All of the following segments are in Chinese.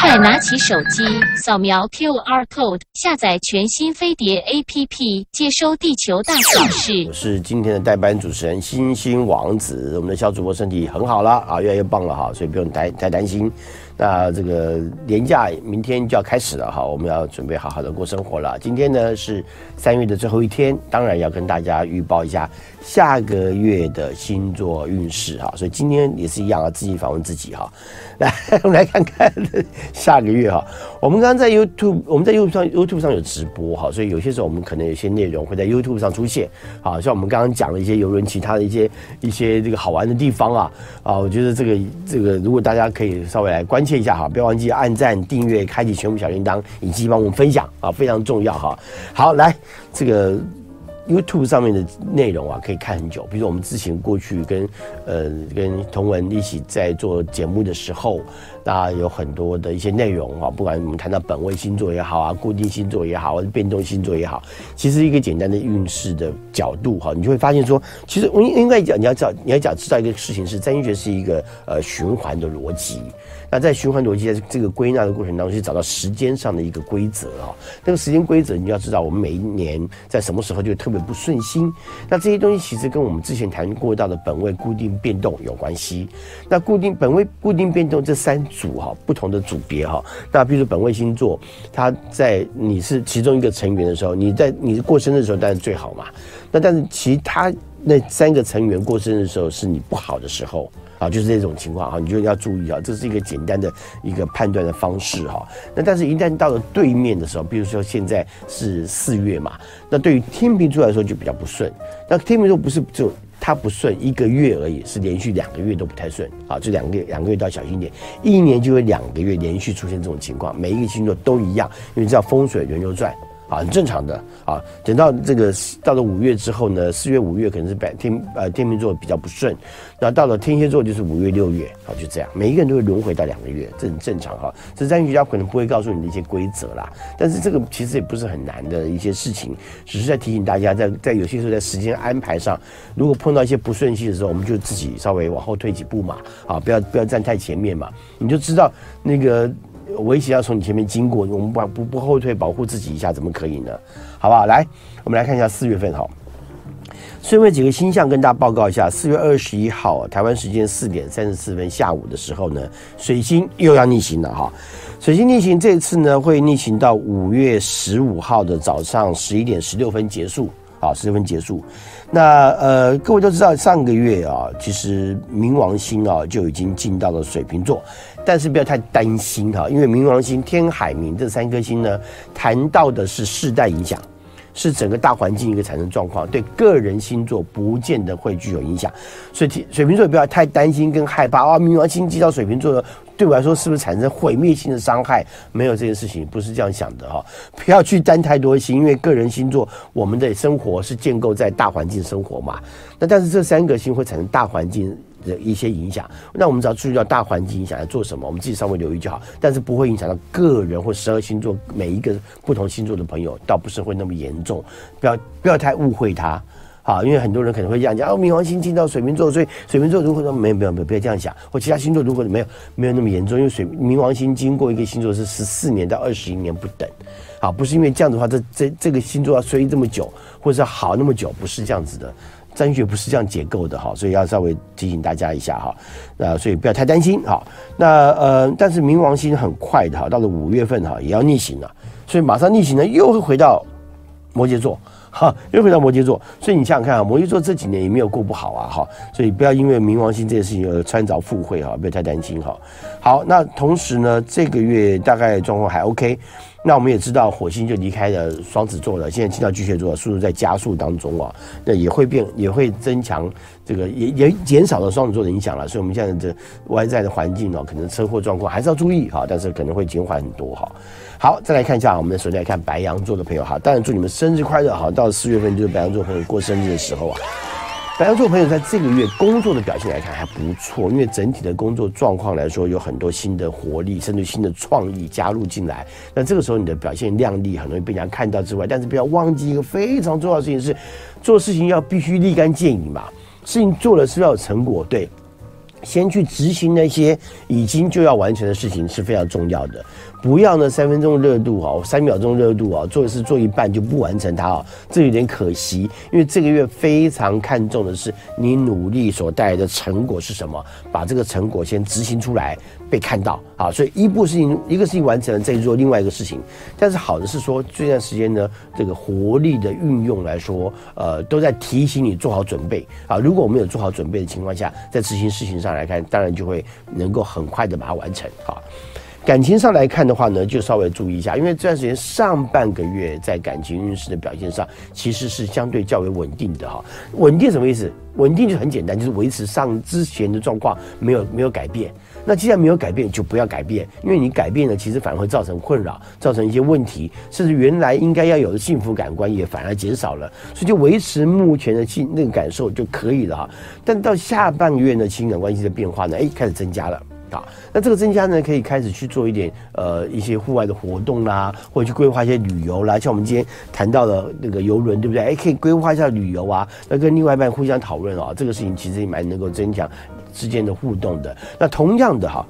快拿起手机，扫描 QR code，下载全新飞碟 APP，接收地球大小事。我是今天的代班主持人星星王子，我们的小主播身体很好了啊，越来越棒了哈，所以不用太太担心。那这个年假明天就要开始了哈，我们要准备好好的过生活了。今天呢是三月的最后一天，当然要跟大家预报一下下个月的星座运势哈。所以今天也是一样啊，自己访问自己哈。来，我们来看看下个月哈。我们刚刚在 YouTube，我们在 YouTube 上 YouTube 上有直播哈，所以有些时候我们可能有些内容会在 YouTube 上出现。好，像我们刚刚讲了一些邮轮其他的一些一些这个好玩的地方啊啊，我觉得这个这个如果大家可以稍微来关。切一下哈，不要忘记按赞、订阅、开启全部小铃铛，以及帮我们分享啊，非常重要哈。好，来这个 YouTube 上面的内容啊，可以看很久。比如说我们之前过去跟呃跟同文一起在做节目的时候，那有很多的一些内容啊，不管我们谈到本位星座也好啊，固定星座也好，或者变动星座也好，其实一个简单的运势的角度哈，你就会发现说，其实我应该讲，你要知道，你要讲知道一个事情是，占星学是一个呃循环的逻辑。那在循环逻辑，在这个归纳的过程当中，去找到时间上的一个规则啊。那个时间规则，你要知道，我们每一年在什么时候就特别不顺心。那这些东西其实跟我们之前谈过到的本位固定变动有关系。那固定本位固定变动这三组哈，不同的组别哈。那比如说本位星座，它在你是其中一个成员的时候，你在你过生日的时候当然最好嘛。那但是其他那三个成员过生日的时候，是你不好的时候。啊，就是这种情况哈，你就要注意啊，这是一个简单的一个判断的方式哈。那但是，一旦到了对面的时候，比如说现在是四月嘛，那对于天秤座来说就比较不顺。那天秤座不是就它不顺一个月而已，是连续两个月都不太顺啊，这两个月两个月都要小心点。一年就有两个月连续出现这种情况，每一个星座都一样，因为叫风水轮流转。很正常的啊。等到这个到了五月之后呢，四月、五月可能是白天呃天秤座比较不顺，那到了天蝎座就是五月、六月，啊，就这样，每一个人都会轮回到两个月，这很正常哈。这占星学家可能不会告诉你的一些规则啦，但是这个其实也不是很难的一些事情，只是在提醒大家在，在有些时候在时间安排上，如果碰到一些不顺心的时候，我们就自己稍微往后退几步嘛，啊，不要不要站太前面嘛，你就知道那个。危险要从你前面经过，我们不不不后退，保护自己一下，怎么可以呢？好不好？来，我们来看一下四月份哈。顺便几个星象跟大家报告一下。四月二十一号，台湾时间四点三十四分下午的时候呢，水星又要逆行了哈。水星逆行这次呢，会逆行到五月十五号的早上十一点十六分结束。好，十六分结束。那呃，各位都知道，上个月啊，其实冥王星啊就已经进到了水瓶座，但是不要太担心哈，因为冥王星、天海冥这三颗星呢，谈到的是世代影响，是整个大环境一个产生状况，对个人星座不见得会具有影响，所以水瓶座也不要太担心跟害怕啊，冥王星击到水瓶座的。对我来说，是不是产生毁灭性的伤害？没有这件事情，不是这样想的哈。不要去担太多心，因为个人星座，我们的生活是建构在大环境生活嘛。那但是这三个星会产生大环境的一些影响，那我们只要注意到大环境影响要做什么，我们自己稍微留意就好。但是不会影响到个人或十二星座每一个不同星座的朋友，倒不是会那么严重。不要不要太误会他。好，因为很多人可能会这样讲，哦，冥王星进到水瓶座，所以水瓶座如果说没有没有没有不要这样想，或其他星座如果没有没有那么严重，因为水冥王星经过一个星座是十四年到二十一年不等，好，不是因为这样子的话，这这这个星座要衰这么久，或者是好那么久，不是这样子的，占星学不是这样结构的哈，所以要稍微提醒大家一下哈，那所以不要太担心哈，那呃，但是冥王星很快的哈，到了五月份哈也要逆行了，所以马上逆行呢又会回到摩羯座。哈，又回到摩羯座，所以你想想看啊，摩羯座这几年也没有过不好啊，哈，所以不要因为冥王星这件事情而穿凿附会哈，不要太担心哈。好，那同时呢，这个月大概状况还 OK。那我们也知道，火星就离开了双子座了，现在进到巨蟹座，速度在加速当中啊。那也会变，也会增强这个，也也减少了双子座的影响了。所以，我们现在的外在的环境呢，可能车祸状况还是要注意哈，但是可能会减缓很多哈。好，再来看一下，我们的首先来看白羊座的朋友哈，当然祝你们生日快乐哈。到了四月份就是白羊座朋友过生日的时候啊。白羊座朋友在这个月工作的表现来看还不错，因为整体的工作状况来说有很多新的活力，甚至新的创意加入进来。那这个时候你的表现亮丽，很容易被人家看到之外，但是不要忘记一个非常重要的事情是，做事情要必须立竿见影嘛。事情做了是要有成果，对。先去执行那些已经就要完成的事情是非常重要的，不要呢三分钟热度啊，三秒钟热度啊，做事做一半就不完成它啊，这有点可惜。因为这个月非常看重的是你努力所带来的成果是什么，把这个成果先执行出来，被看到啊。所以一步事情一个事情完成了，再做另外一个事情。但是好的是说这段时间呢，这个活力的运用来说，呃，都在提醒你做好准备啊。如果我们有做好准备的情况下，在执行事情上。来看，当然就会能够很快的把它完成啊。感情上来看的话呢，就稍微注意一下，因为这段时间上半个月在感情运势的表现上，其实是相对较为稳定的哈。稳定什么意思？稳定就很简单，就是维持上之前的状况没有没有改变。那既然没有改变，就不要改变，因为你改变了，其实反而会造成困扰，造成一些问题，甚至原来应该要有的幸福感官也反而减少了。所以就维持目前的性那个感受就可以了哈。但到下半个月呢，情感关系的变化呢，哎，开始增加了。那这个增加呢，可以开始去做一点呃一些户外的活动啦，或者去规划一些旅游啦。像我们今天谈到的那个游轮，对不对？哎，可以规划一下旅游啊，那跟另外一半互相讨论啊，这个事情其实也蛮能够增强之间的互动的。那同样的哈，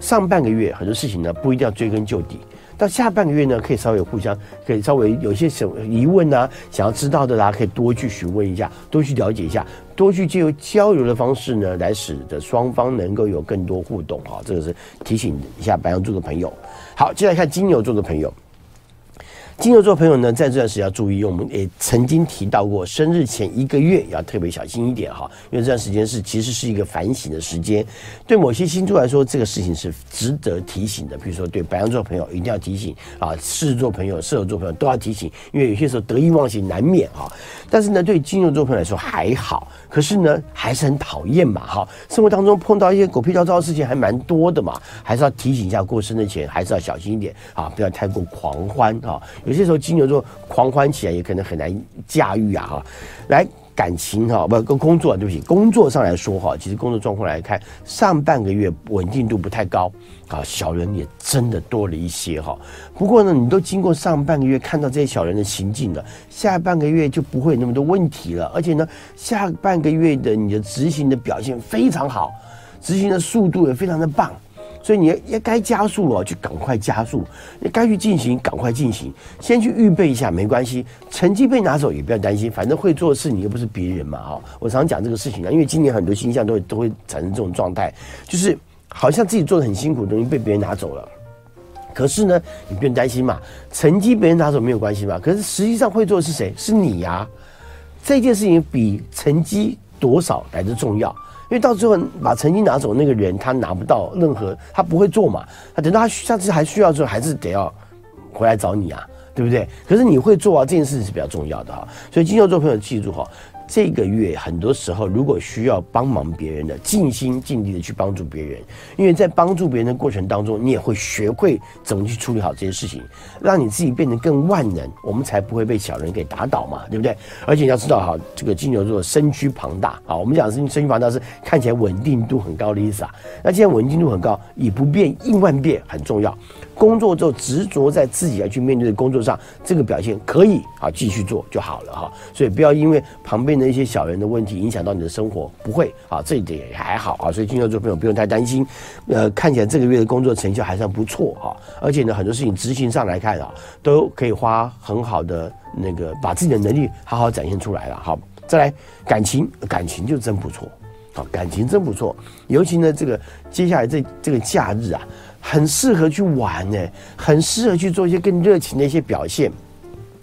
上半个月很多事情呢，不一定要追根究底。到下半个月呢，可以稍微互相，可以稍微有些什么疑问啊，想要知道的大家，可以多去询问一下，多去了解一下，多去借由交流的方式呢，来使得双方能够有更多互动哈。这个是提醒一下白羊座的朋友。好，接下来看金牛座的朋友。金牛座朋友呢，在这段时间要注意，我们也曾经提到过，生日前一个月要特别小心一点哈，因为这段时间是其实是一个反省的时间，对某些星座来说，这个事情是值得提醒的。比如说，对白羊座朋友一定要提醒啊，狮子座朋友、射手座朋友都要提醒，因为有些时候得意忘形难免哈。但是呢，对金牛座朋友来说还好，可是呢，还是很讨厌嘛哈。生活当中碰到一些狗屁倒灶的事情还蛮多的嘛，还是要提醒一下，过生日前还是要小心一点啊，不要太过狂欢哈。有些时候金牛座狂欢起来也可能很难驾驭啊哈，来感情哈不跟工作对不起，工作上来说哈，其实工作状况来看，上半个月稳定度不太高啊，小人也真的多了一些哈。不过呢，你都经过上半个月看到这些小人的行径了，下半个月就不会有那么多问题了，而且呢，下半个月的你的执行的表现非常好，执行的速度也非常的棒。所以你要该加速哦，就赶快加速；你该去进行，赶快进行。先去预备一下，没关系。成绩被拿走也不要担心，反正会做的事你又不是别人嘛，哈。我常讲这个事情啊，因为今年很多星象都会都会产生这种状态，就是好像自己做的很辛苦的东西被别人拿走了。可是呢，你不用担心嘛，成绩别人拿走没有关系嘛。可是实际上会做的是谁？是你呀、这件事情比成绩多少来的重要。因为到最后把成绩拿走那个人，他拿不到任何，他不会做嘛。他等到他下次还需要的时候，还是得要回来找你啊，对不对？可是你会做啊，这件事情是比较重要的哈。所以金牛座朋友记住哈。这个月很多时候，如果需要帮忙别人的，尽心尽力的去帮助别人，因为在帮助别人的过程当中，你也会学会怎么去处理好这些事情，让你自己变得更万能，我们才不会被小人给打倒嘛，对不对？而且你要知道哈，这个金牛座身躯庞大啊，我们讲身身躯庞大是看起来稳定度很高的意思啊。那既然稳定度很高，以不变应万变很重要。工作之后执着在自己要去面对的工作上，这个表现可以啊继续做就好了哈。所以不要因为旁边的一些小人的问题影响到你的生活，不会啊，这一点也还好啊。所以金牛座朋友不用太担心，呃，看起来这个月的工作成效还算不错哈。而且呢，很多事情执行上来看啊，都可以花很好的那个把自己的能力好好展现出来了。好，再来感情，感情就真不错，好，感情真不错。尤其呢，这个接下来这这个假日啊。很适合去玩呢，很适合去做一些更热情的一些表现，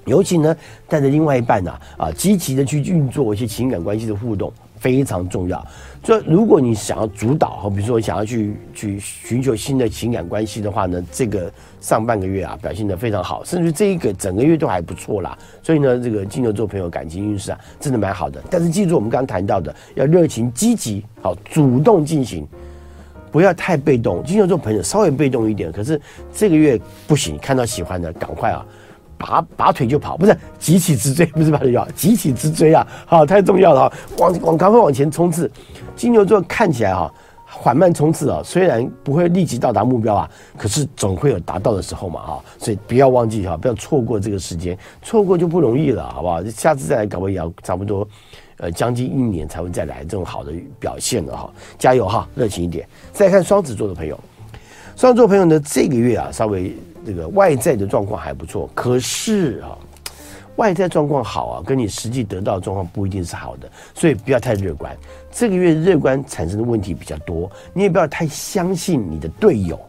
尤其呢带着另外一半呐啊，啊，积极的去运作一些情感关系的互动非常重要。所以如果你想要主导哈，比如说想要去去寻求新的情感关系的话呢，这个上半个月啊表现得非常好，甚至这一个整个月都还不错啦。所以呢，这个金牛座朋友感情运势啊真的蛮好的。但是记住我们刚谈到的，要热情积极，好主动进行。不要太被动，金牛座朋友稍微被动一点。可是这个月不行，看到喜欢的赶快啊，拔拔腿就跑，不是急起直追，不是拔腿就跑，急起直追啊！好，太重要了啊，往往赶快往前冲刺。金牛座看起来哈缓慢冲刺啊，虽然不会立即到达目标啊，可是总会有达到的时候嘛啊，所以不要忘记哈，不要错过这个时间，错过就不容易了，好不好？下次再来搞不也差不多。呃将近一年才会再来这种好的表现了哈，加油哈，热情一点。再看双子座的朋友，双子座朋友呢，这个月啊，稍微这个外在的状况还不错，可是啊。外在状况好啊，跟你实际得到的状况不一定是好的，所以不要太乐观。这个月乐观产生的问题比较多，你也不要太相信你的队友，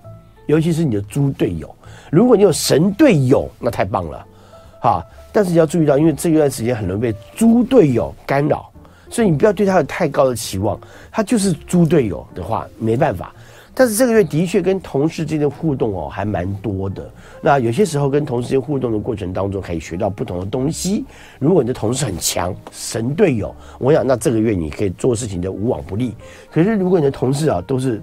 尤其是你的猪队友。如果你有神队友，那太棒了，哈。但是你要注意到，因为这一段时间很容易被猪队友干扰，所以你不要对他有太高的期望。他就是猪队友的话，没办法。但是这个月的确跟同事之间的互动哦，还蛮多的。那有些时候跟同事间互动的过程当中，可以学到不同的东西。如果你的同事很强，神队友，我想那这个月你可以做事情的无往不利。可是如果你的同事啊都是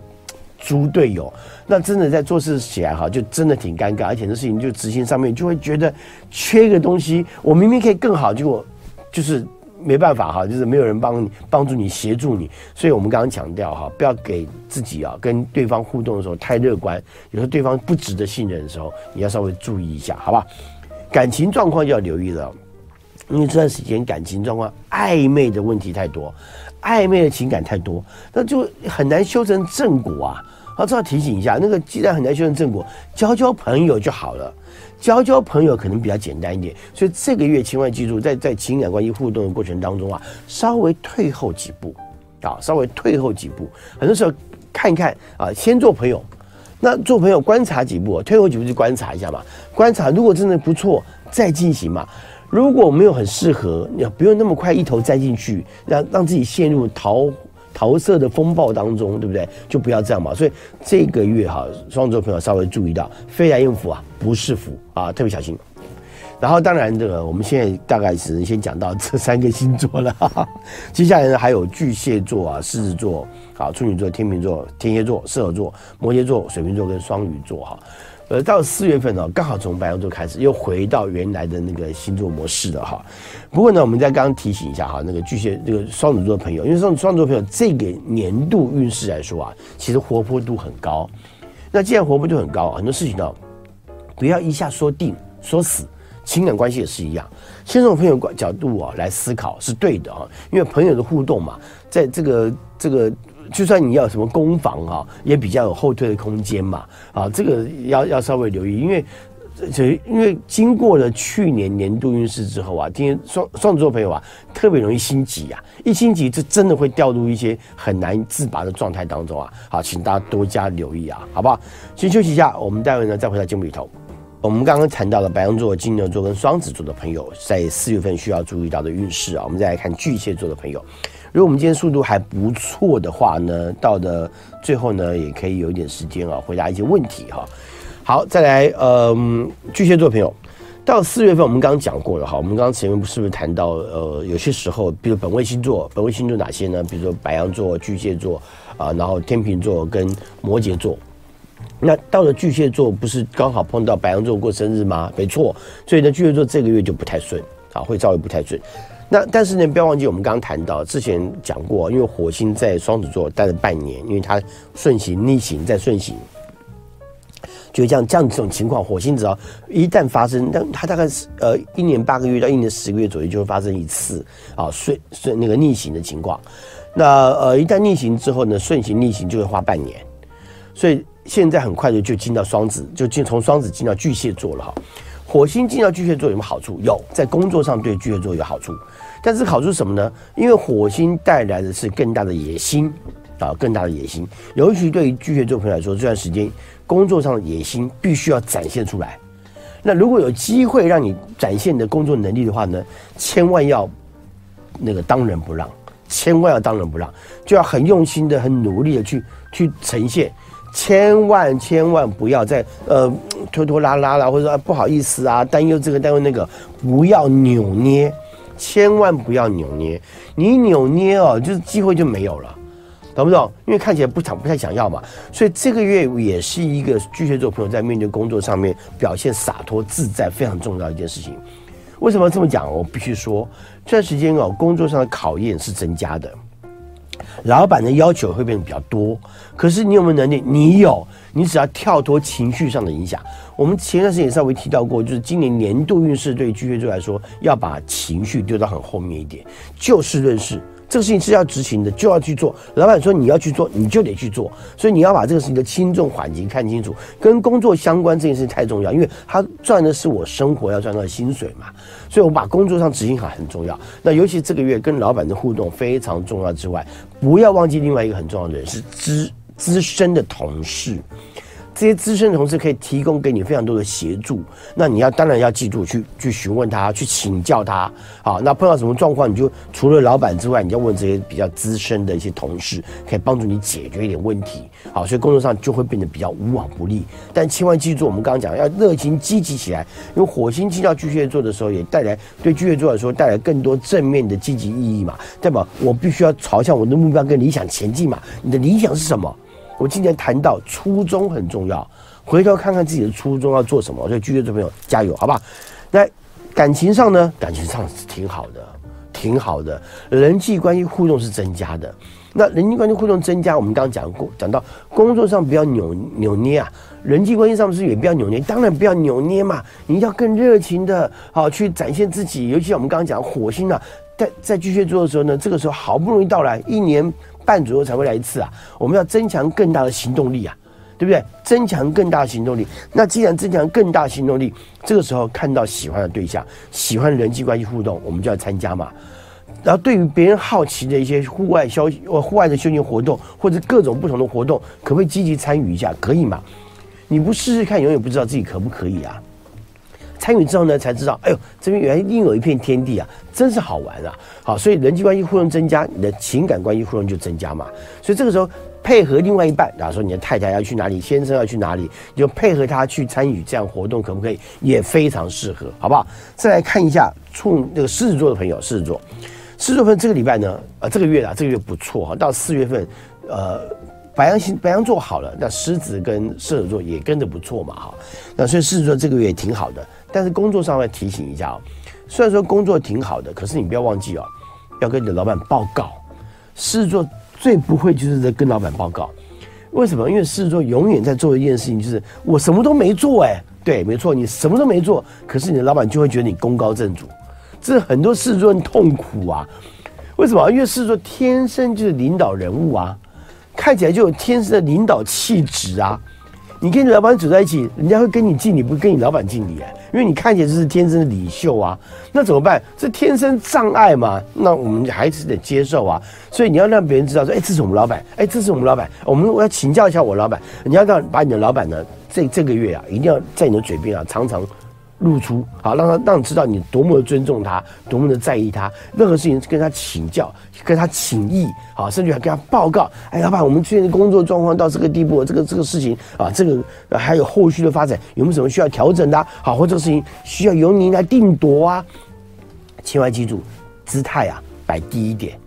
猪队友，那真的在做事起来哈，就真的挺尴尬，而且这事情就执行上面就会觉得缺一个东西，我明明可以更好，结果就是。没办法哈，就是没有人帮你帮助你协助你，所以我们刚刚强调哈，不要给自己啊跟对方互动的时候太乐观，有时候对方不值得信任的时候，你要稍微注意一下，好吧？感情状况就要留意了，因为这段时间感情状况暧昧的问题太多，暧昧的情感太多，那就很难修成正果啊。好，这要提醒一下，那个既然很难修成正果，交交朋友就好了。交交朋友可能比较简单一点，所以这个月千万记住，在在情感关系互动的过程当中啊，稍微退后几步，啊，稍微退后几步。很多时候看一看啊，先做朋友，那做朋友观察几步，退后几步就观察一下嘛。观察如果真的不错，再进行嘛。如果没有很适合，你不用那么快一头栽进去，让让自己陷入逃。桃色的风暴当中，对不对？就不要这样嘛。所以这个月哈，双子座朋友稍微注意到，飞来应福啊，不是福啊，特别小心。然后当然这个，我们现在大概只能先讲到这三个星座了。接下来呢，还有巨蟹座啊、狮子座、啊处女座、天秤座、天蝎座、射手座、摩羯座、水瓶座跟双鱼座哈。呃，到四月份呢，刚好从白羊座开始，又回到原来的那个星座模式了哈。不过呢，我们再刚刚提醒一下哈，那个巨蟹这个双子座朋友，因为双双子座朋友这个年度运势来说啊，其实活泼度很高。那既然活泼度很高，很多事情呢，不要一下说定说死，情感关系也是一样，先从朋友角度啊来思考是对的啊，因为朋友的互动嘛，在这个这个。就算你要什么攻防啊，也比较有后退的空间嘛，啊，这个要要稍微留意，因为这因为经过了去年年度运势之后啊，今天双双子座朋友啊，特别容易心急啊，一心急就真的会掉入一些很难自拔的状态当中啊，好，请大家多加留意啊，好不好？先休息一下，我们待会呢再回到节目里头。我们刚刚谈到了白羊座、金牛座跟双子座的朋友在四月份需要注意到的运势啊，我们再来看巨蟹座的朋友。如果我们今天速度还不错的话呢，到的最后呢，也可以有一点时间啊，回答一些问题哈。好，再来，嗯，巨蟹座朋友，到四月份我们刚刚讲过了哈，我们刚刚前面是不是谈到呃，有些时候，比如本位星座，本位星座哪些呢？比如说白羊座、巨蟹座啊，然后天秤座跟摩羯座。那到了巨蟹座，不是刚好碰到白羊座过生日吗？没错，所以呢，巨蟹座这个月就不太顺啊，会稍微不太顺。那但是呢，不要忘记我们刚刚谈到之前讲过，因为火星在双子座待了半年，因为它顺行逆行再顺行，就这样这样这种情况，火星只要一旦发生，那它大概是呃一年八个月到一年十个月左右就会发生一次啊顺顺那个逆行的情况。那呃一旦逆行之后呢，顺行逆行就会花半年，所以现在很快的就进到双子，就进从双子进到巨蟹座了哈。火星进到巨蟹座有什么好处？有，在工作上对巨蟹座有好处，但是好处什么呢？因为火星带来的是更大的野心啊，更大的野心。尤其对于巨蟹座朋友来说，这段时间工作上的野心必须要展现出来。那如果有机会让你展现你的工作能力的话呢，千万要那个当仁不让，千万要当仁不让，就要很用心的、很努力的去去呈现。千万千万不要再呃拖拖拉拉了，或者说不好意思啊，担忧这个担忧那个，不要扭捏，千万不要扭捏，你扭捏哦，就是机会就没有了，懂不懂？因为看起来不想不太想要嘛，所以这个月也是一个巨蟹座朋友在面对工作上面表现洒脱自在非常重要一件事情。为什么要这么讲？我必须说，这段时间哦，工作上的考验是增加的。老板的要求会变得比较多。可是你有没有能力？你有，你只要跳脱情绪上的影响。我们前段时间也稍微提到过，就是今年年度运势对巨蟹座来说，要把情绪丢到很后面一点，就事论事。这个事情是要执行的，就要去做。老板说你要去做，你就得去做。所以你要把这个事情的轻重缓急看清楚。跟工作相关这件事情太重要，因为他赚的是我生活要赚到的薪水嘛。所以我把工作上执行好很重要。那尤其这个月跟老板的互动非常重要之外，不要忘记另外一个很重要的人是资资深的同事。这些资深的同事可以提供给你非常多的协助，那你要当然要记住去去询问他，去请教他。好，那碰到什么状况，你就除了老板之外，你要问这些比较资深的一些同事，可以帮助你解决一点问题。好，所以工作上就会变得比较无往不利。但千万记住，我们刚刚讲要热情积极起来，因为火星进到巨蟹座的时候，也带来对巨蟹座来说带来更多正面的积极意义嘛，代表我必须要朝向我的目标跟理想前进嘛。你的理想是什么？我今天谈到初衷很重要，回头看看自己的初衷要做什么。所以巨蟹座朋友加油，好吧？那感情上呢？感情上是挺好的，挺好的，人际关系互动是增加的。那人际关系互动增加，我们刚刚讲过，讲到工作上不要扭扭捏啊，人际关系上不是也不要扭捏？当然不要扭捏嘛，你要更热情的，好去展现自己。尤其我们刚刚讲火星啊，在在巨蟹座的时候呢，这个时候好不容易到来一年。半左右才会来一次啊！我们要增强更大的行动力啊，对不对？增强更大行动力。那既然增强更大行动力，这个时候看到喜欢的对象，喜欢的人际关系互动，我们就要参加嘛。然后对于别人好奇的一些户外消呃、户外的休闲活动，或者各种不同的活动，可不可以积极参与一下？可以吗？你不试试看，永远不知道自己可不可以啊。参与之后呢，才知道，哎呦，这边原来另有一片天地啊，真是好玩啊！好，所以人际关系互动增加，你的情感关系互动就增加嘛。所以这个时候配合另外一半，假如说你的太太要去哪里，先生要去哪里，你就配合他去参与这样活动，可不可以？也非常适合，好不好？再来看一下冲那个狮子座的朋友，狮子座，狮子座朋友这个礼拜呢，呃，这个月啊，这个月不错哈，到四月份，呃。白羊星白羊座好了，那狮子跟射手座也跟着不错嘛，哈，那所以狮子座这个月也挺好的，但是工作上要提醒一下哦，虽然说工作挺好的，可是你不要忘记哦，要跟你的老板报告。狮子座最不会就是在跟老板报告，为什么？因为狮子座永远在做一件事情，就是我什么都没做，哎，对，没错，你什么都没做，可是你的老板就会觉得你功高震主，这很多狮子座很痛苦啊。为什么？因为狮子座天生就是领导人物啊。看起来就有天生的领导气质啊！你跟你老板走在一起，人家会跟你敬礼，不跟你老板敬礼哎，因为你看起来就是天生的领袖啊。那怎么办？这天生障碍嘛，那我们还是得接受啊。所以你要让别人知道说，哎，这是我们老板，哎，这是我们老板。我们我要请教一下我老板，你要让把你的老板呢，这这个月啊，一定要在你的嘴边啊，常常。露出好，让他让你知道你多么的尊重他，多么的在意他。任何事情跟他请教，跟他请益，好，甚至还跟他报告。哎，老板，我们最近的工作状况到这个地步，这个这个事情啊，这个还有后续的发展，有没有什么需要调整的？好，或者事情需要由您来定夺啊？千万记住，姿态啊，摆低一点。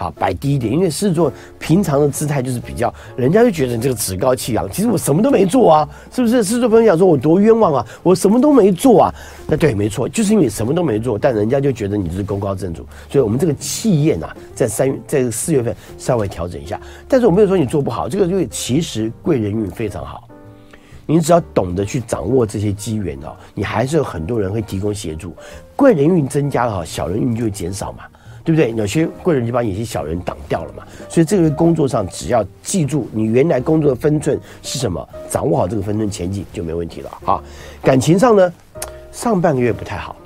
好，摆低一点，因为狮子座平常的姿态就是比较，人家就觉得你这个趾高气扬。其实我什么都没做啊，是不是？狮子座朋友想说我多冤枉啊，我什么都没做啊。那对，没错，就是因为什么都没做，但人家就觉得你是功高震主。所以，我们这个气焰啊，在三月，在四月份稍微调整一下。但是我没有说你做不好，这个因为其实贵人运非常好，你只要懂得去掌握这些机缘哦，你还是有很多人会提供协助。贵人运增加了哈，小人运就会减少嘛。对不对？有些贵人就把有些小人挡掉了嘛，所以这个工作上只要记住你原来工作的分寸是什么，掌握好这个分寸前进就没问题了啊。感情上呢，上半个月不太好，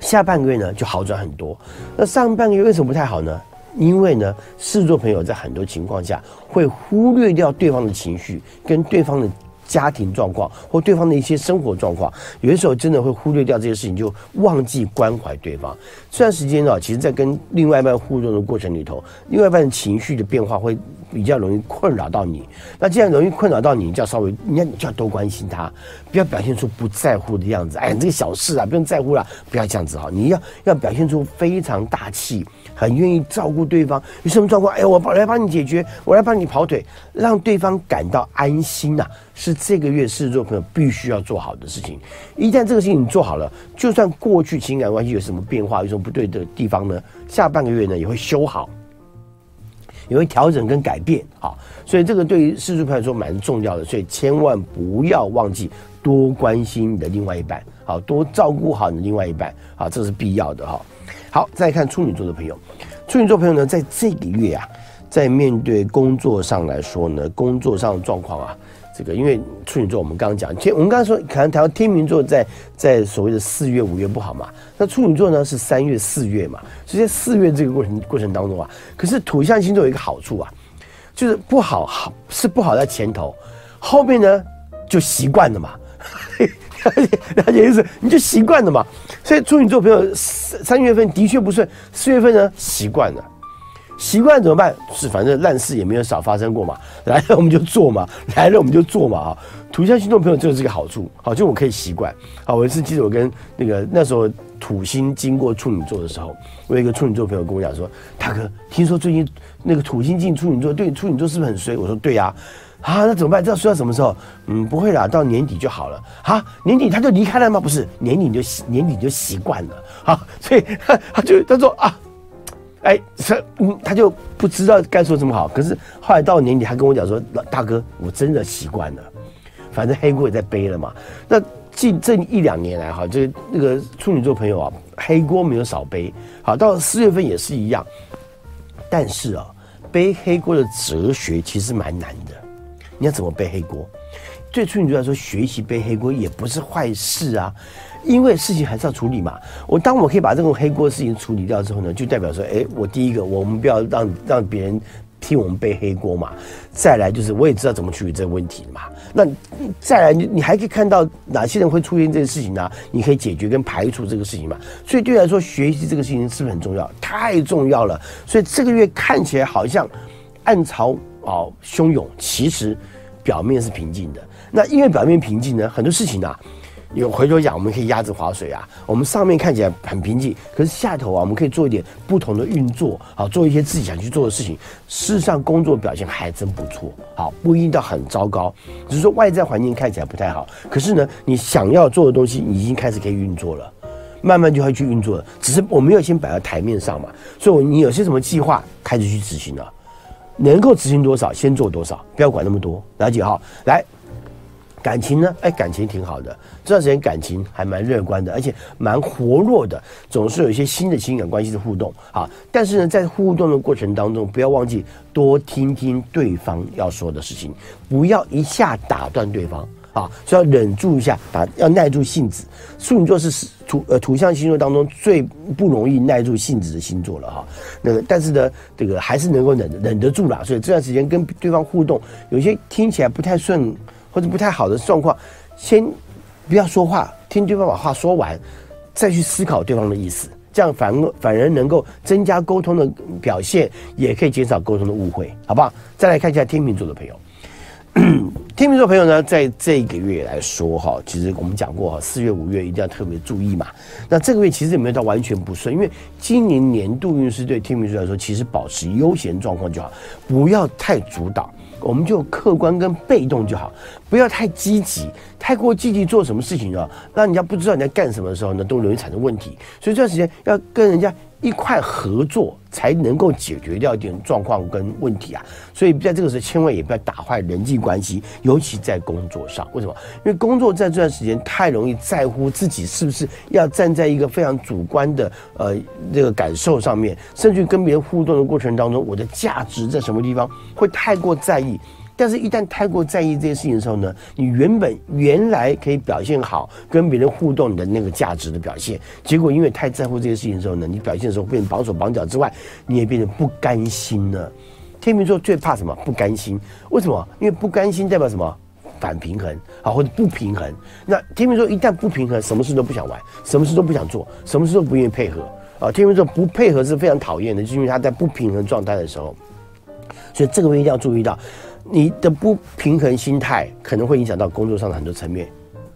下半个月呢就好转很多。那上半个月为什么不太好呢？因为呢，狮子座朋友在很多情况下会忽略掉对方的情绪跟对方的。家庭状况或对方的一些生活状况，有的时候真的会忽略掉这些事情，就忘记关怀对方。这段时间呢，其实在跟另外一半互动的过程里头，另外一半情绪的变化会比较容易困扰到你。那既然容易困扰到你，就要稍微，你看你就要多关心他，不要表现出不在乎的样子。哎，这个小事啊，不用在乎了，不要这样子哈。你要要表现出非常大气，很愿意照顾对方。有什么状况，哎，我来帮你解决，我来帮你跑腿，让对方感到安心呐、是这个月狮子座朋友必须要做好的事情。一旦这个事情你做好了，就算过去情感关系有什么变化，有什么不对的地方呢？下半个月呢也会修好。也会调整跟改变啊。所以这个对于狮子朋友来说蛮重要的，所以千万不要忘记多关心你的另外一半，好，多照顾好你的另外一半，好，这是必要的哈。好，再看处女座的朋友，处女座朋友呢，在这个月啊，在面对工作上来说呢，工作上的状况啊。这个因为处女座，我们刚刚讲天，我们刚刚说可能谈到天秤座在在所谓的四月五月不好嘛，那处女座呢是三月四月嘛，所以在四月这个过程过程当中啊，可是土象星座有一个好处啊，就是不好好是不好在前头，后面呢就习惯了嘛，了解意思？你就习惯了嘛，所以处女座朋友三三月份的确不顺，四月份呢习惯了。习惯怎么办？是反正烂事也没有少发生过嘛，来了我们就做嘛，来了我们就做嘛啊！土象星座朋友就是这个好处，好，就我可以习惯。好，我一次记得我跟那个那时候土星经过处女座的时候，我有一个处女座朋友跟我讲说：“大哥，听说最近那个土星进处女座，对处女座是不是很衰？”我说：“对呀。”啊，那怎么办？这要衰到什么时候？嗯，不会啦，到年底就好了。啊，年底他就离开了吗？不是，年底就年底就习惯了。好，所以他 他就他说啊。哎，这嗯，他就不知道该说什么好。可是后来到年底，他跟我讲说：“老大哥，我真的习惯了，反正黑锅也在背了嘛。”那近这一两年来，哈，这个那个处女座朋友啊，黑锅没有少背。好，到四月份也是一样。但是啊，背黑锅的哲学其实蛮难的。你要怎么背黑锅？对处女座来说，学习背黑锅也不是坏事啊。因为事情还是要处理嘛，我当我可以把这种黑锅事情处理掉之后呢，就代表说，哎，我第一个，我们不要让让别人替我们背黑锅嘛。再来就是，我也知道怎么处理这个问题嘛。那再来，你你还可以看到哪些人会出现这个事情呢、你可以解决跟排除这个事情嘛。所以对来说，学习这个事情是不是很重要？太重要了。所以这个月看起来好像暗潮哦汹涌，其实表面是平静的。那因为表面平静呢，很多事情啊。有回头讲，我们可以鸭子划水啊。我们上面看起来很平静，可是下头啊，我们可以做一点不同的运作，好，做一些自己想去做的事情。事实上，工作表现还真不错，好，不一定到很糟糕，只是说外在环境看起来不太好。可是呢，你想要做的东西，你已经开始可以运作了，慢慢就会去运作了。只是我没有先摆在台面上嘛，所以你有些什么计划开始去执行了，能够执行多少，先做多少，不要管那么多。了解哈，来。感情呢？哎，感情挺好的，这段时间感情还蛮乐观的，而且蛮活络的，总是有一些新的情感关系的互动啊。但是呢，在互动的过程当中，不要忘记多听听对方要说的事情，不要一下打断对方啊，就要忍住一下，打要耐住性子。处女座是土呃土象星座当中最不容易耐住性子的星座了哈。那个，但是呢，这个还是能够忍忍得住啦。所以这段时间跟对方互动，有些听起来不太顺。或者不太好的状况，先不要说话，听对方把话说完，再去思考对方的意思，这样反反而能够增加沟通的表现，也可以减少沟通的误会，好不好？再来看一下天秤座的朋友，天秤座朋友呢，在这个月来说哈，其实我们讲过哈，四月五月一定要特别注意嘛。那这个月其实也没有到完全不顺，因为今年年度运势对天秤座来说，其实保持悠闲状况就好，不要太主导。我们就客观跟被动就好，不要太积极，太过积极做什么事情啊，让人家不知道你在干什么的时候呢，都容易产生问题。所以这段时间要跟人家一块合作，才能够解决掉一点状况跟问题啊。所以在这个时候，千万也不要打坏人际关系，尤其在工作上。为什么？因为工作在这段时间太容易在乎自己是不是要站在一个非常主观的呃这个感受上面，甚至跟别人互动的过程当中，我的价值在什么地方会太过在意。但是，一旦太过在意这些事情的时候呢，你原本原来可以表现好跟别人互动的那个价值的表现，结果因为太在乎这些事情的时候呢，你表现的时候变成绑手绑脚之外，你也变得不甘心了。天秤座最怕什么？不甘心。为什么？因为不甘心代表什么？反平衡啊，或者不平衡。那天秤座一旦不平衡，什么事都不想玩，什么事都不想做，什么事都不愿意配合啊。天秤座不配合是非常讨厌的，就是因为他在不平衡状态的时候，所以这个位一定要注意到。你的不平衡心态可能会影响到工作上的很多层面，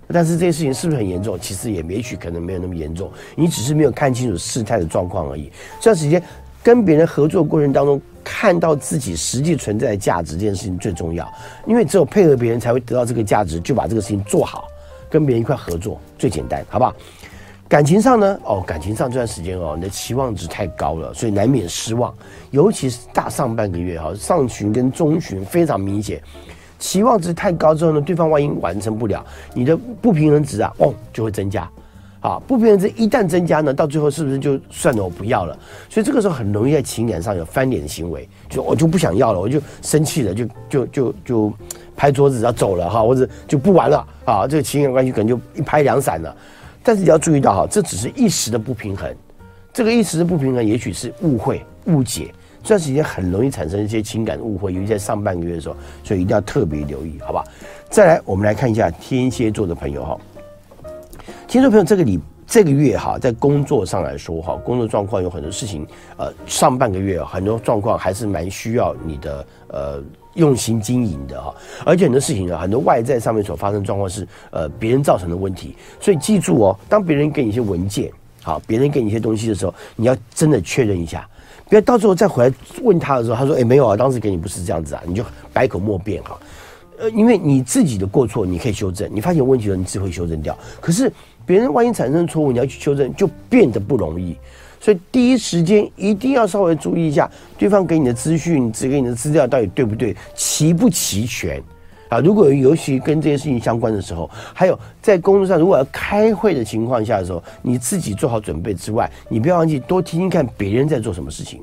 但是这些事情是不是很严重？其实也也许可能没有那么严重，你只是没有看清楚事态的状况而已。这段时间跟别人合作过程当中，看到自己实际存在的价值，这件事情最重要。因为只有配合别人才会得到这个价值，就把这个事情做好，跟别人一块合作最简单，好不好？感情上呢，哦，感情上这段时间哦，你的期望值太高了，所以难免失望。尤其是大上半个月哈，上旬跟中旬非常明显，期望值太高之后呢，对方万一完成不了，你的不平衡值啊，哦，就会增加。啊，不平衡值一旦增加呢，到最后是不是就算了？我不要了。所以这个时候很容易在情感上有翻脸行为，就我就不想要了，我就生气了，就就就就拍桌子要走了哈，或者就不玩了啊。这个情感关系可能就一拍两散了。但是你要注意到哈，这只是一时的不平衡，这个一时的不平衡也许是误会、误解，这段时间很容易产生一些情感误会，尤其在上半个月的时候，所以一定要特别留意，好吧？再来，我们来看一下天蝎座的朋友哈。天蝎座朋友，这个礼这个月哈，在工作上来说哈，工作状况有很多事情，呃，上半个月很多状况还是蛮需要你的呃用心经营的哈，而且很多事情啊，很多外在上面所发生状况是呃别人造成的问题，所以记住哦，当别人给你一些文件，好，别人给你一些东西的时候，你要真的确认一下，不要到时候再回来问他的时候，他说哎没有啊，当时给你不是这样子啊，你就百口莫辩哈，呃，因为你自己的过错你可以修正，你发现问题了，你自会修正掉，可是。别人万一产生错误，你要去修正，就变得不容易。所以第一时间一定要稍微注意一下，对方给你的资讯、只给你的资料到底对不对、齐不齐全啊？如果尤其跟这些事情相关的时候，还有在工作上如果要开会的情况下的时候，你自己做好准备之外，你不要忘记多听听看别人在做什么事情，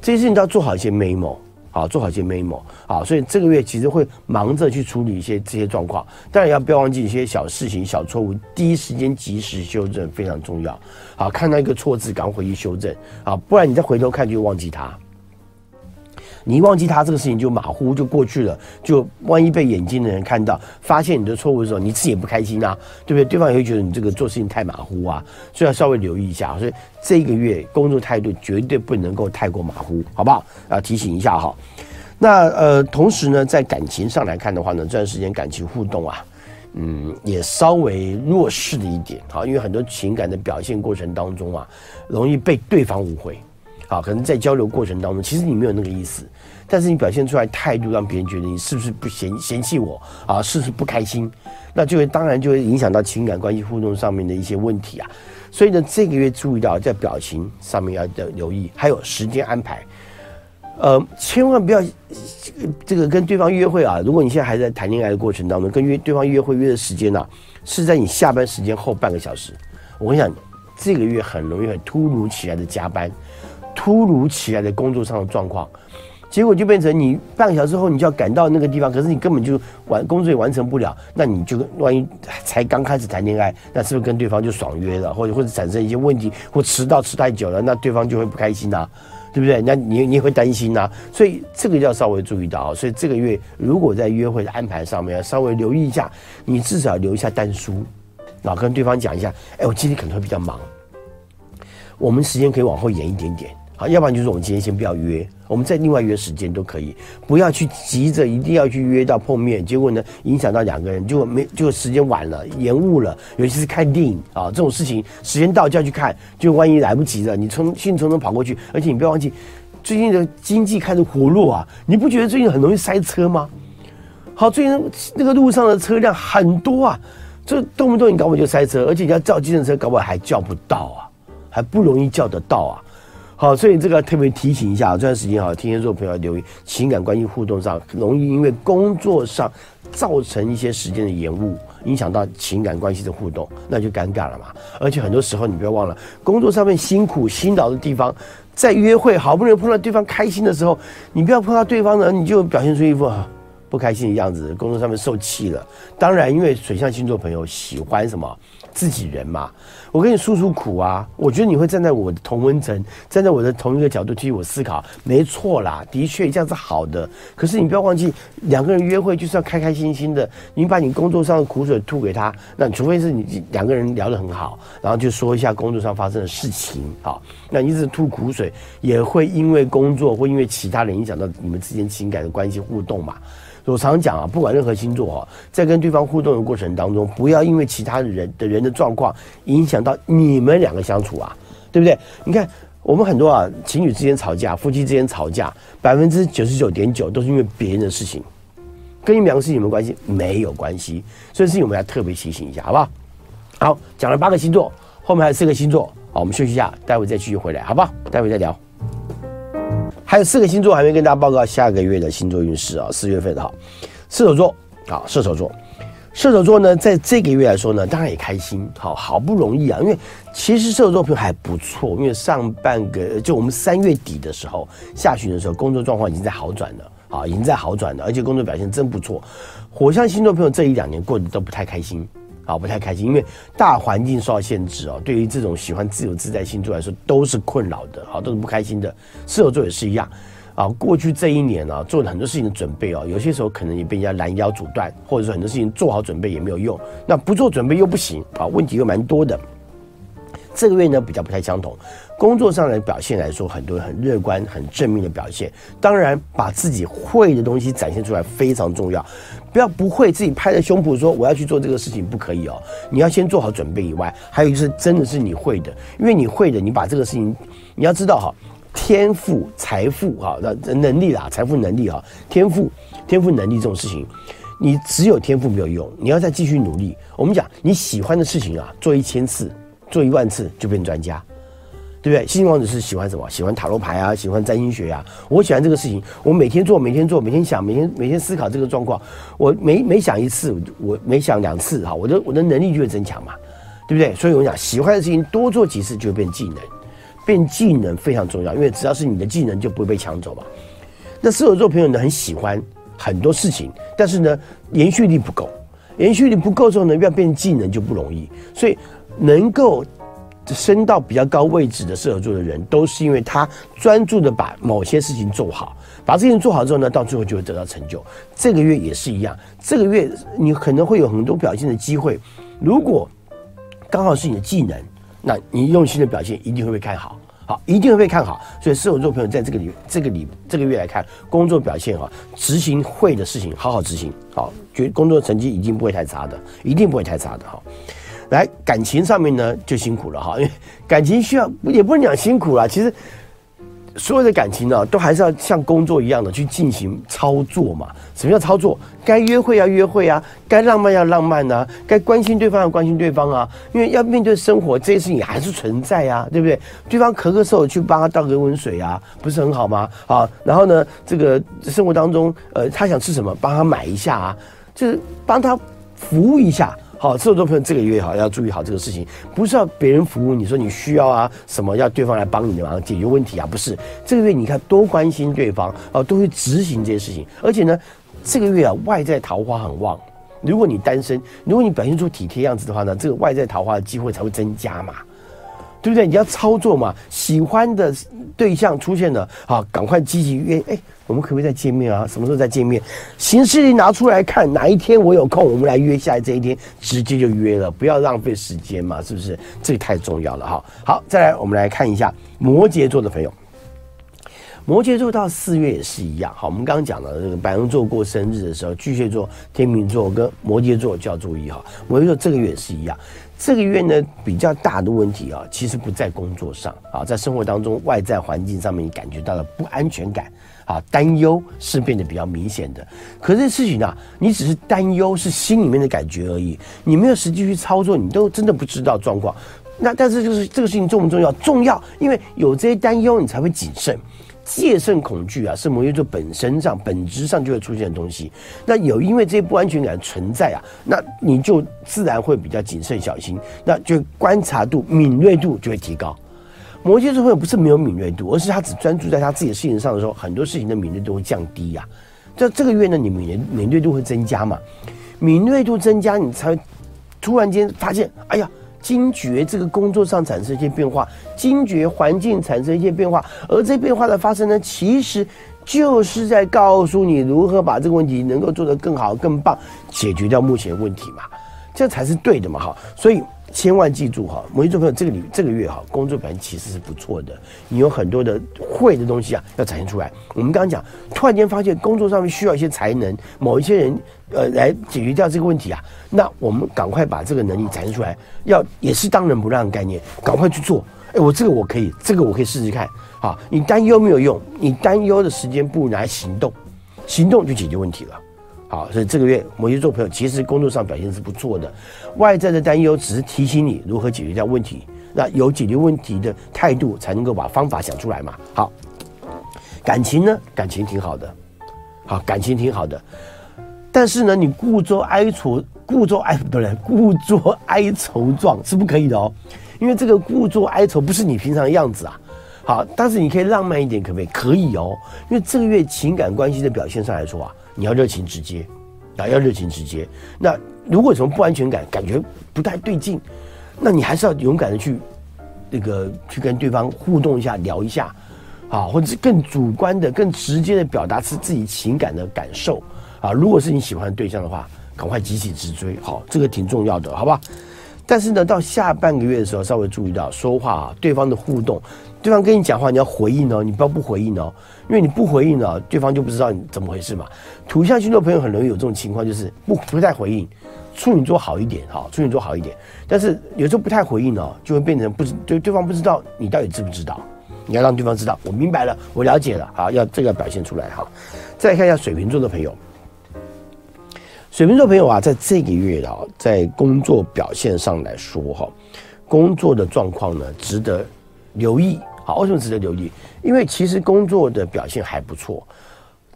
这些事情都要做好一些 memo。好，做好一些 memo，好，所以这个月其实会忙着去处理一些这些状况，当然要不要忘记一些小事情、小错误，第一时间及时修正非常重要。好，看到一个错字，赶快回去修正，啊，不然你再回头看就忘记它。你一忘记他这个事情就马虎就过去了，就万一被眼睛的人看到，发现你的错误的时候，你自己也不开心啊，对不对？对方也会觉得你这个做事情太马虎啊，所以要稍微留意一下。所以这个月工作态度绝对不能够太过马虎，好不好？啊，提醒一下哈。那呃，同时呢，在感情上来看的话呢，这段时间感情互动啊，嗯，也稍微弱势了一点，好，因为很多情感的表现过程当中啊，容易被对方误会。好，可能在交流过程当中，其实你没有那个意思，但是你表现出来态度，让别人觉得你是不是不嫌嫌弃我啊，是不是不开心？那就会当然就会影响到情感关系互动上面的一些问题啊。所以呢，这个月注意到在表情上面要留意，还有时间安排，呃，千万不要这个跟对方约会啊。如果你现在还在谈恋爱的过程当中，跟约对方约会约的时间呢、是在你下班时间后半个小时。我跟你讲，这个月很容易很突如其来的加班。突如其来的工作上的状况，结果就变成你半个小时后你就要赶到那个地方，可是你根本就完工作也完成不了，那你就万一才刚开始谈恋爱，那是不是跟对方就爽约了，或者或者产生一些问题，或迟到迟太久了，那对方就会不开心呐、啊，对不对？那你你也会担心呐、啊，所以这个要稍微注意到啊。所以这个月如果在约会的安排上面要稍微留意一下，你至少留一下单书，然后跟对方讲一下，哎，我今天可能会比较忙，我们时间可以往后延一点点。好，要不然就是我们今天先不要约，我们再另外约时间都可以，不要去急着一定要去约到碰面，结果呢影响到两个人，就没就时间晚了，延误了，尤其是看电影啊这种事情，时间到就要去看，就万一来不及了，你从兴冲冲跑过去，而且你不要忘记，最近的经济开始活络啊，你不觉得最近很容易塞车吗？好，最近那个路上的车辆很多啊，这动不动你搞不好就塞车，而且你要叫计程车，搞不好还叫不到啊，还不容易叫得到啊。好，所以这个特别提醒一下，这段时间哈，天蝎座朋友要留意情感关系互动上，容易因为工作上造成一些时间的延误，影响到情感关系的互动，那就尴尬了嘛。而且很多时候你不要忘了，工作上面辛苦辛劳的地方，在约会好不容易碰到对方开心的时候，你不要碰到对方呢，你就表现出一副不开心的样子，工作上面受气了。当然，因为水象星座朋友喜欢什么？自己人嘛，我跟你诉诉苦啊，我觉得你会站在我的同温层，站在我的同一个角度替我思考，没错啦，的确这样是好的。可是你不要忘记，两个人约会就是要开开心心的。你把你工作上的苦水吐给他，那除非是你两个人聊得很好，然后就说一下工作上发生的事情，好，那你一直吐苦水，也会因为工作或因为其他人影响到你们之间情感的关系互动嘛。我常讲啊，不管任何星座啊，在跟对方互动的过程当中，不要因为其他的人的人的状况影响到你们两个相处啊，对不对？你看我们很多啊，情侣之间吵架，夫妻之间吵架，百分之九十九点九都是因为别人的事情，跟你们两个事情有没有关系？没有关系，所以事情我们要特别提醒一下，好不好？好，讲了八个星座。后面还有四个星座，好，我们休息一下，待会再继续回来，好不好？待会再聊。还有四个星座还没跟大家报告下个月的星座运势啊，四月份的哈，射手座，啊，射手座。射手座呢，在这个月来说呢，当然也开心，好，好不容易啊，因为其实射手座朋友还不错，因为上半个就我们三月底的时候，下旬的时候，工作状况已经在好转了，啊，已经在好转了，而且工作表现真不错。火象星座朋友这一两年过得都不太开心，啊，不太开心，因为大环境受到限制哦，对于这种喜欢自由自在星座来说都是困扰的，好，都是不开心的。射手座也是一样。啊，过去这一年啊，做了很多事情的准备啊，有些时候可能也被人家拦腰阻断，或者说很多事情做好准备也没有用，那不做准备又不行啊，问题又蛮多的。这个月呢比较不太相同，工作上的表现来说，很多人很乐观、很正面的表现。当然，把自己会的东西展现出来非常重要，不要不会自己拍着胸脯说我要去做这个事情，不可以哦。你要先做好准备以外，还有就是真的是你会的，因为你会的，你把这个事情，你要知道哈。天赋、财富哈，那能力啦，财富、能力哈，天赋、天赋、能力这种事情，你只有天赋没有用，你要再继续努力。我们讲你喜欢的事情啊，做一千次、做一万次就变专家，对不对？星星王子是喜欢什么？喜欢塔罗牌啊，喜欢占星学啊。我喜欢这个事情，我每天做，每天做，每天想，每天每天思考这个状况。我每每想一次，我每想两次哈，我的我的能力就会增强嘛，对不对？所以我讲喜欢的事情多做几次就会变技能。变技能非常重要，因为只要是你的技能，就不会被抢走嘛。那射手座朋友呢，很喜欢很多事情，但是呢，延续力不够。延续力不够之后呢，要变技能就不容易。所以，能够升到比较高位置的射手座的人，都是因为他专注的把某些事情做好，把事情做好之后呢，到最后就会得到成就。这个月也是一样，这个月你可能会有很多表现的机会。如果刚好是你的技能。那你用心的表现一定会被看好，好，一定会被看好。所以射手座朋友在这个里、这个里、这个月来看工作表现啊，执行会的事情好好执行，好，觉工作成绩一定不会太差的，一定不会太差的哈。来感情上面呢就辛苦了哈，因为感情需要也不能讲辛苦啦，其实。所有的感情呢，都还是要像工作一样的去进行操作嘛。什么叫操作？该约会要约会啊，该浪漫要浪漫啊，该关心对方要关心对方啊。因为要面对生活，这些事情还是存在啊，对不对？对方咳咳嗽，去帮他倒个温水啊，不是很好吗？啊，然后呢，这个生活当中，呃，他想吃什么，帮他买一下啊，就是帮他 服务一下。好，射手座朋友这个月哈要注意好这个事情，不是要别人服务你，说你需要啊什么，要对方来帮你的忙解决问题啊，不是。这个月你看多关心对方啊，都会执行这些事情。而且呢，这个月啊外在桃花很旺，如果你单身，如果你表现出体贴样子的话呢，这个外在桃花的机会才会增加嘛。对不对？你要操作嘛，喜欢的对象出现了，好，赶快积极约。哎，我们可不可以再见面啊？什么时候再见面？行事历拿出来看，哪一天我有空，我们来约下来这一天，直接就约了，不要浪费时间嘛，是不是？这太重要了哈。好，再来，我们来看一下摩羯座的朋友。摩羯座到四月也是一样，好，我们刚刚讲的这个白羊座过生日的时候，巨蟹座、天秤座跟摩羯座就要注意哈。摩羯座这个月也是一样。这个月呢，比较大的问题啊，其实不在工作上啊，在生活当中外在环境上面，你感觉到了不安全感啊，担忧是变得比较明显的。可是这事情啊，你只是担忧，是心里面的感觉而已，你没有实际去操作，你都真的不知道状况。那但是就是这个事情重不重要？重要，因为有这些担忧，你才会谨慎。戒慎恐惧啊，是摩羯座本身上、本质上就会出现的东西。那有因为这些不安全感存在啊，那你就自然会比较谨慎小心，那就观察度、敏锐度就会提高。摩羯座朋友不是没有敏锐度，而是他只专注在他自己的事情上的时候，很多事情的敏锐度会降低呀、啊。在这个月呢，你敏敏锐度会增加嘛？敏锐度增加，你才突然间发现，哎呀。惊觉这个工作上产生一些变化，惊觉环境产生一些变化，而这变化的发生呢，其实就是在告诉你如何把这个问题能够做得更好、更棒，解决掉目前问题嘛，这才是对的嘛，哈，所以。千万记住哈，摩羯座朋友，这个礼这个月哈，工作表现其实是不错的。你有很多的会的东西啊，要展现出来。我们刚刚讲，突然间发现工作上面需要一些才能，某一些人呃来解决掉这个问题啊，那我们赶快把这个能力展现出来，要也是当仁不让的概念，赶快去做。哎，我这个我可以，这个我可以试试看。好，你担忧没有用，你担忧的时间不如拿来行动，行动就解决问题了。好，所以这个月摩羯座朋友其实工作上表现是不错的，外在的担忧只是提醒你如何解决掉问题，那有解决问题的态度，才能够把方法想出来嘛。好，感情呢？感情挺好的，好，感情挺好的。但是呢，你故作哀愁，故作哀不是故作哀愁状是不可以的哦，因为这个故作哀愁不是你平常的样子啊。好，但是你可以浪漫一点，可不可以？可以哦，因为这个月情感关系的表现上来说啊，你要热情直接啊，要热情直接。那如果有什么不安全感，感觉不太对劲，那你还是要勇敢的去那个去跟对方互动一下，聊一下啊，或者是更主观的、更直接的表达出自己情感的感受啊。如果是你喜欢对象的话，赶快急起直追，好，这个挺重要的，好吧？但是呢，到下半个月的时候，稍微注意到说话啊，对方的互动。对方跟你讲话，你要回应哦，你不要不回应哦，因为你不回应了，对方就不知道你怎么回事嘛。土象星座朋友很容易有这种情况，就是不不太回应。处女座好一点哈，处女座好一点，但是有时候不太回应哦，就会变成不知对对方不知道你到底知不知道。你要让对方知道，我明白了，我了解了，好，要这个表现出来哈。再看一下水瓶座的朋友，水瓶座朋友啊，在这个月哈，在工作表现上来说哈，工作的状况呢，值得留意。好，为什么值得留意？因为其实工作的表现还不错。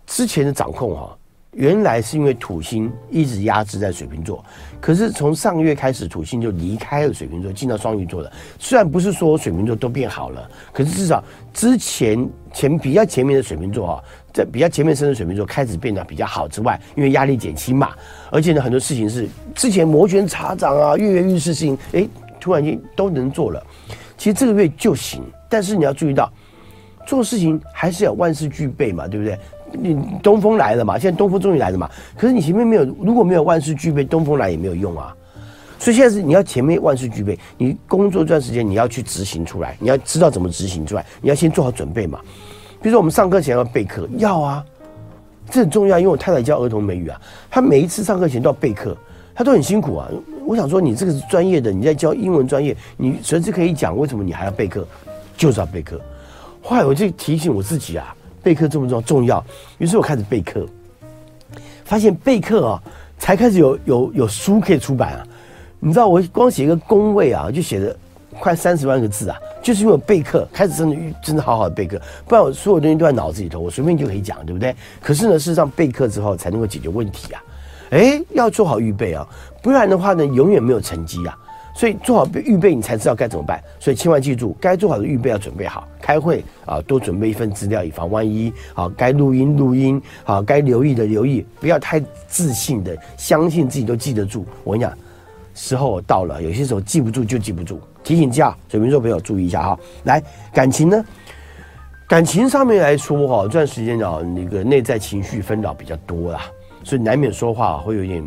之前的掌控哈，原来是因为土星一直压制在水瓶座，可是从上个月开始，土星就离开了水瓶座，进到双鱼座了。虽然不是说水瓶座都变好了，可是至少之前前比较前面的水瓶座哈，在比较前面生的水瓶座开始变得比较好之外，因为压力减轻嘛，而且呢很多事情是之前摩拳擦掌啊、跃跃欲试事情，哎，突然间都能做了。其实这个月就行。但是你要注意到，做事情还是要万事俱备嘛，对不对？你东风来了嘛，现在东风终于来了嘛。可是你前面没有，如果没有万事俱备，东风来也没有用啊。所以现在是你要前面万事俱备，你工作这段时间你要去执行出来，你要知道怎么执行出来，你要先做好准备嘛。比如说我们上课前要备课，要啊，这很重要。因为我太太教儿童美语啊，她每一次上课前都要备课，她都很辛苦啊。我想说，你这个是专业的，你在教英文专业，你随时可以讲，为什么你还要备课？就是要备课，后来我就提醒我自己啊，备课这么重要重要，于是我开始备课，发现备课啊，才开始有有有书可以出版啊。你知道我光写一个工位啊，就写了快三十万个字啊，就是因为备课，开始真的真的好好的备课，不然我所有东西都在脑子里头，我随便就可以讲，对不对？可是呢，事实上备课之后才能够解决问题啊，哎，要做好预备啊，不然的话呢，永远没有成绩啊。所以做好预备，你才知道该怎么办。所以千万记住，该做好的预备要准备好。开会啊，多准备一份资料，以防万一。好，该录音录音，好，该留意的留意，不要太自信的相信自己都记得住。我跟你讲，时候到了，有些时候记不住就记不住。提醒一下水瓶座朋友注意一下哈。来，感情呢？感情上面来说哈，这段时间啊，那个内在情绪纷扰比较多啦，所以难免说话会有点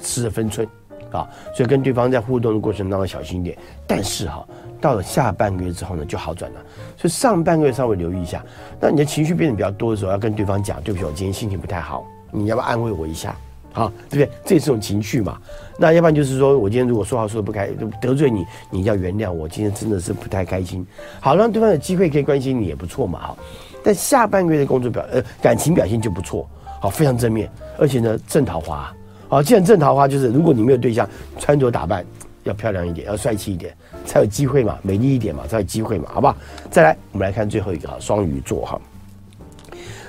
失了分寸。啊，所以跟对方在互动的过程当中小心一点。但是哈，到了下半个月之后呢，就好转了。所以上半个月稍微留意一下。那你的情绪变得比较多的时候，要跟对方讲，对不起，我今天心情不太好，你要不要安慰我一下？好，对不对？这也是种情绪嘛。那要不然就是说我今天如果说话说的不开，得罪你，你要原谅我，今天真的是不太开心。好，让对方有机会可以关心你也不错嘛。哈，但下半个月的工作表呃感情表现就不错，好，非常正面，而且呢正桃花。好，既然正桃花就是，如果你没有对象，穿着打扮要漂亮一点，要帅气一点，才有机会嘛，美丽一点嘛，才有机会嘛，好不好？再来，我们来看最后一个哈，双鱼座哈。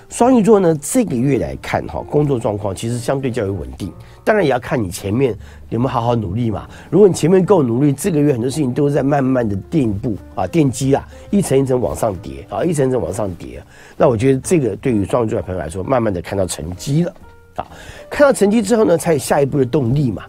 双鱼座呢，这个月来看哈，工作状况其实相对较为稳定，当然也要看你前面有没有好好努力嘛。如果你前面够努力，这个月很多事情都是在慢慢的垫步啊，垫基啊，一层一层往上叠啊，一层一层往上叠。那我觉得这个对于双鱼座的朋友来说，慢慢的看到成绩了。啊，看到成绩之后呢，才有下一步的动力嘛。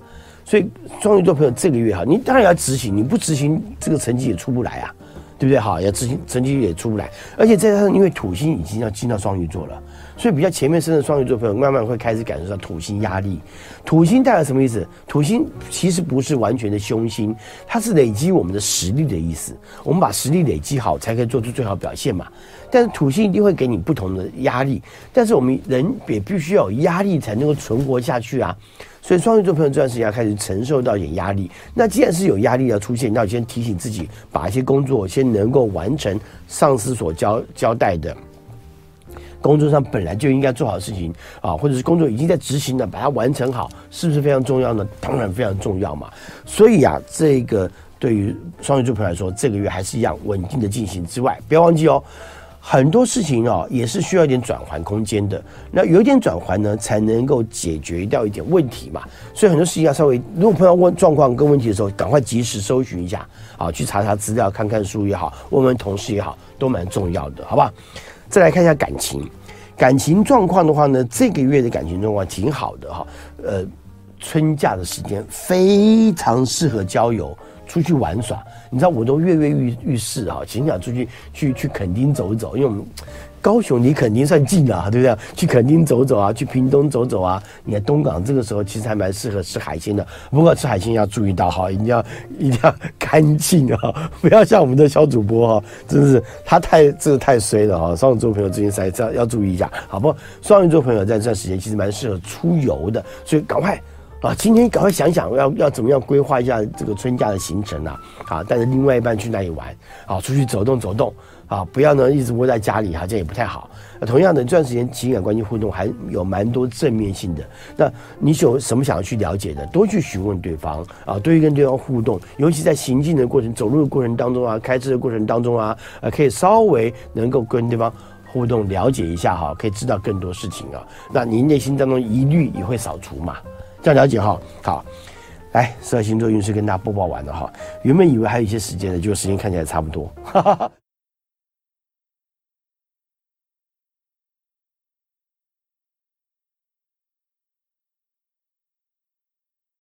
所以双鱼座朋友这个月哈，你当然要执行，你不执行，这个成绩也出不来啊，对不对？哈，要执行，成绩也出不来。而且再加上因为土星已经要进到双鱼座了。所以比较前面生的双鱼座朋友，慢慢会开始感受到土星压力。土星代表什么意思？土星其实不是完全的凶星，它是累积我们的实力的意思。我们把实力累积好，才可以做出最好表现嘛。但是土星一定会给你不同的压力，但是我们人也必须要有压力才能够存活下去啊。所以双鱼座朋友这段时间要开始承受到一点压力。那既然是有压力要出现，那先提醒自己，把一些工作先能够完成上司所交交代的。工作上本来就应该做好的事情啊，或者是工作已经在执行了，把它完成好，是不是非常重要呢？当然非常重要嘛。所以啊，这个对于双鱼座朋友来说，这个月还是一样稳定的进行之外，不要忘记哦。很多事情哦，也是需要一点转换空间的。那有一点转换呢，才能够解决掉一点问题嘛。所以很多事情要稍微，如果碰到问状况跟问题的时候，赶快及时搜寻一下啊，去查查资料，看看书也好，问问同事也好，都蛮重要的，好不好？再来看一下感情，感情状况的话呢，这个月的感情状况挺好的哈。呃，春假的时间非常适合郊游。出去玩耍，你知道我都跃跃欲欲试哈，挺想出去去去垦丁走一走，因为我们高雄你肯定算近啊，对不对？去垦丁走走啊，去屏东走走啊。你看东港这个时候其实还蛮适合吃海鲜的，不过吃海鲜要注意到哈，一定要一定要干净啊，不要像我们的小主播哈，真的是他太这个太衰了哈。双鱼座朋友最近在要要注意一下，好不？双鱼座朋友在这段时间其实蛮适合出游的，所以赶快。啊，今天赶快想想要要怎么样规划一下这个春假的行程啊！啊，带着另外一半去那里玩？啊，出去走动走动啊！不要呢一直窝在家里哈，这样也不太好。同样的，这段时间情感关系互动还有蛮多正面性的。那你有什么想要去了解的，多去询问对方啊，多去跟对方互动。尤其在行进的过程、走路的过程当中啊，开车的过程当中啊，呃，可以稍微能够跟对方互动了解一下哈，可以知道更多事情啊。那你内心当中疑虑也会扫除嘛。这样了解哈，好，来十二星座运势跟大家播报完了哈。原本以为还有一些时间的，结果时间看起来差不多。哈哈哈。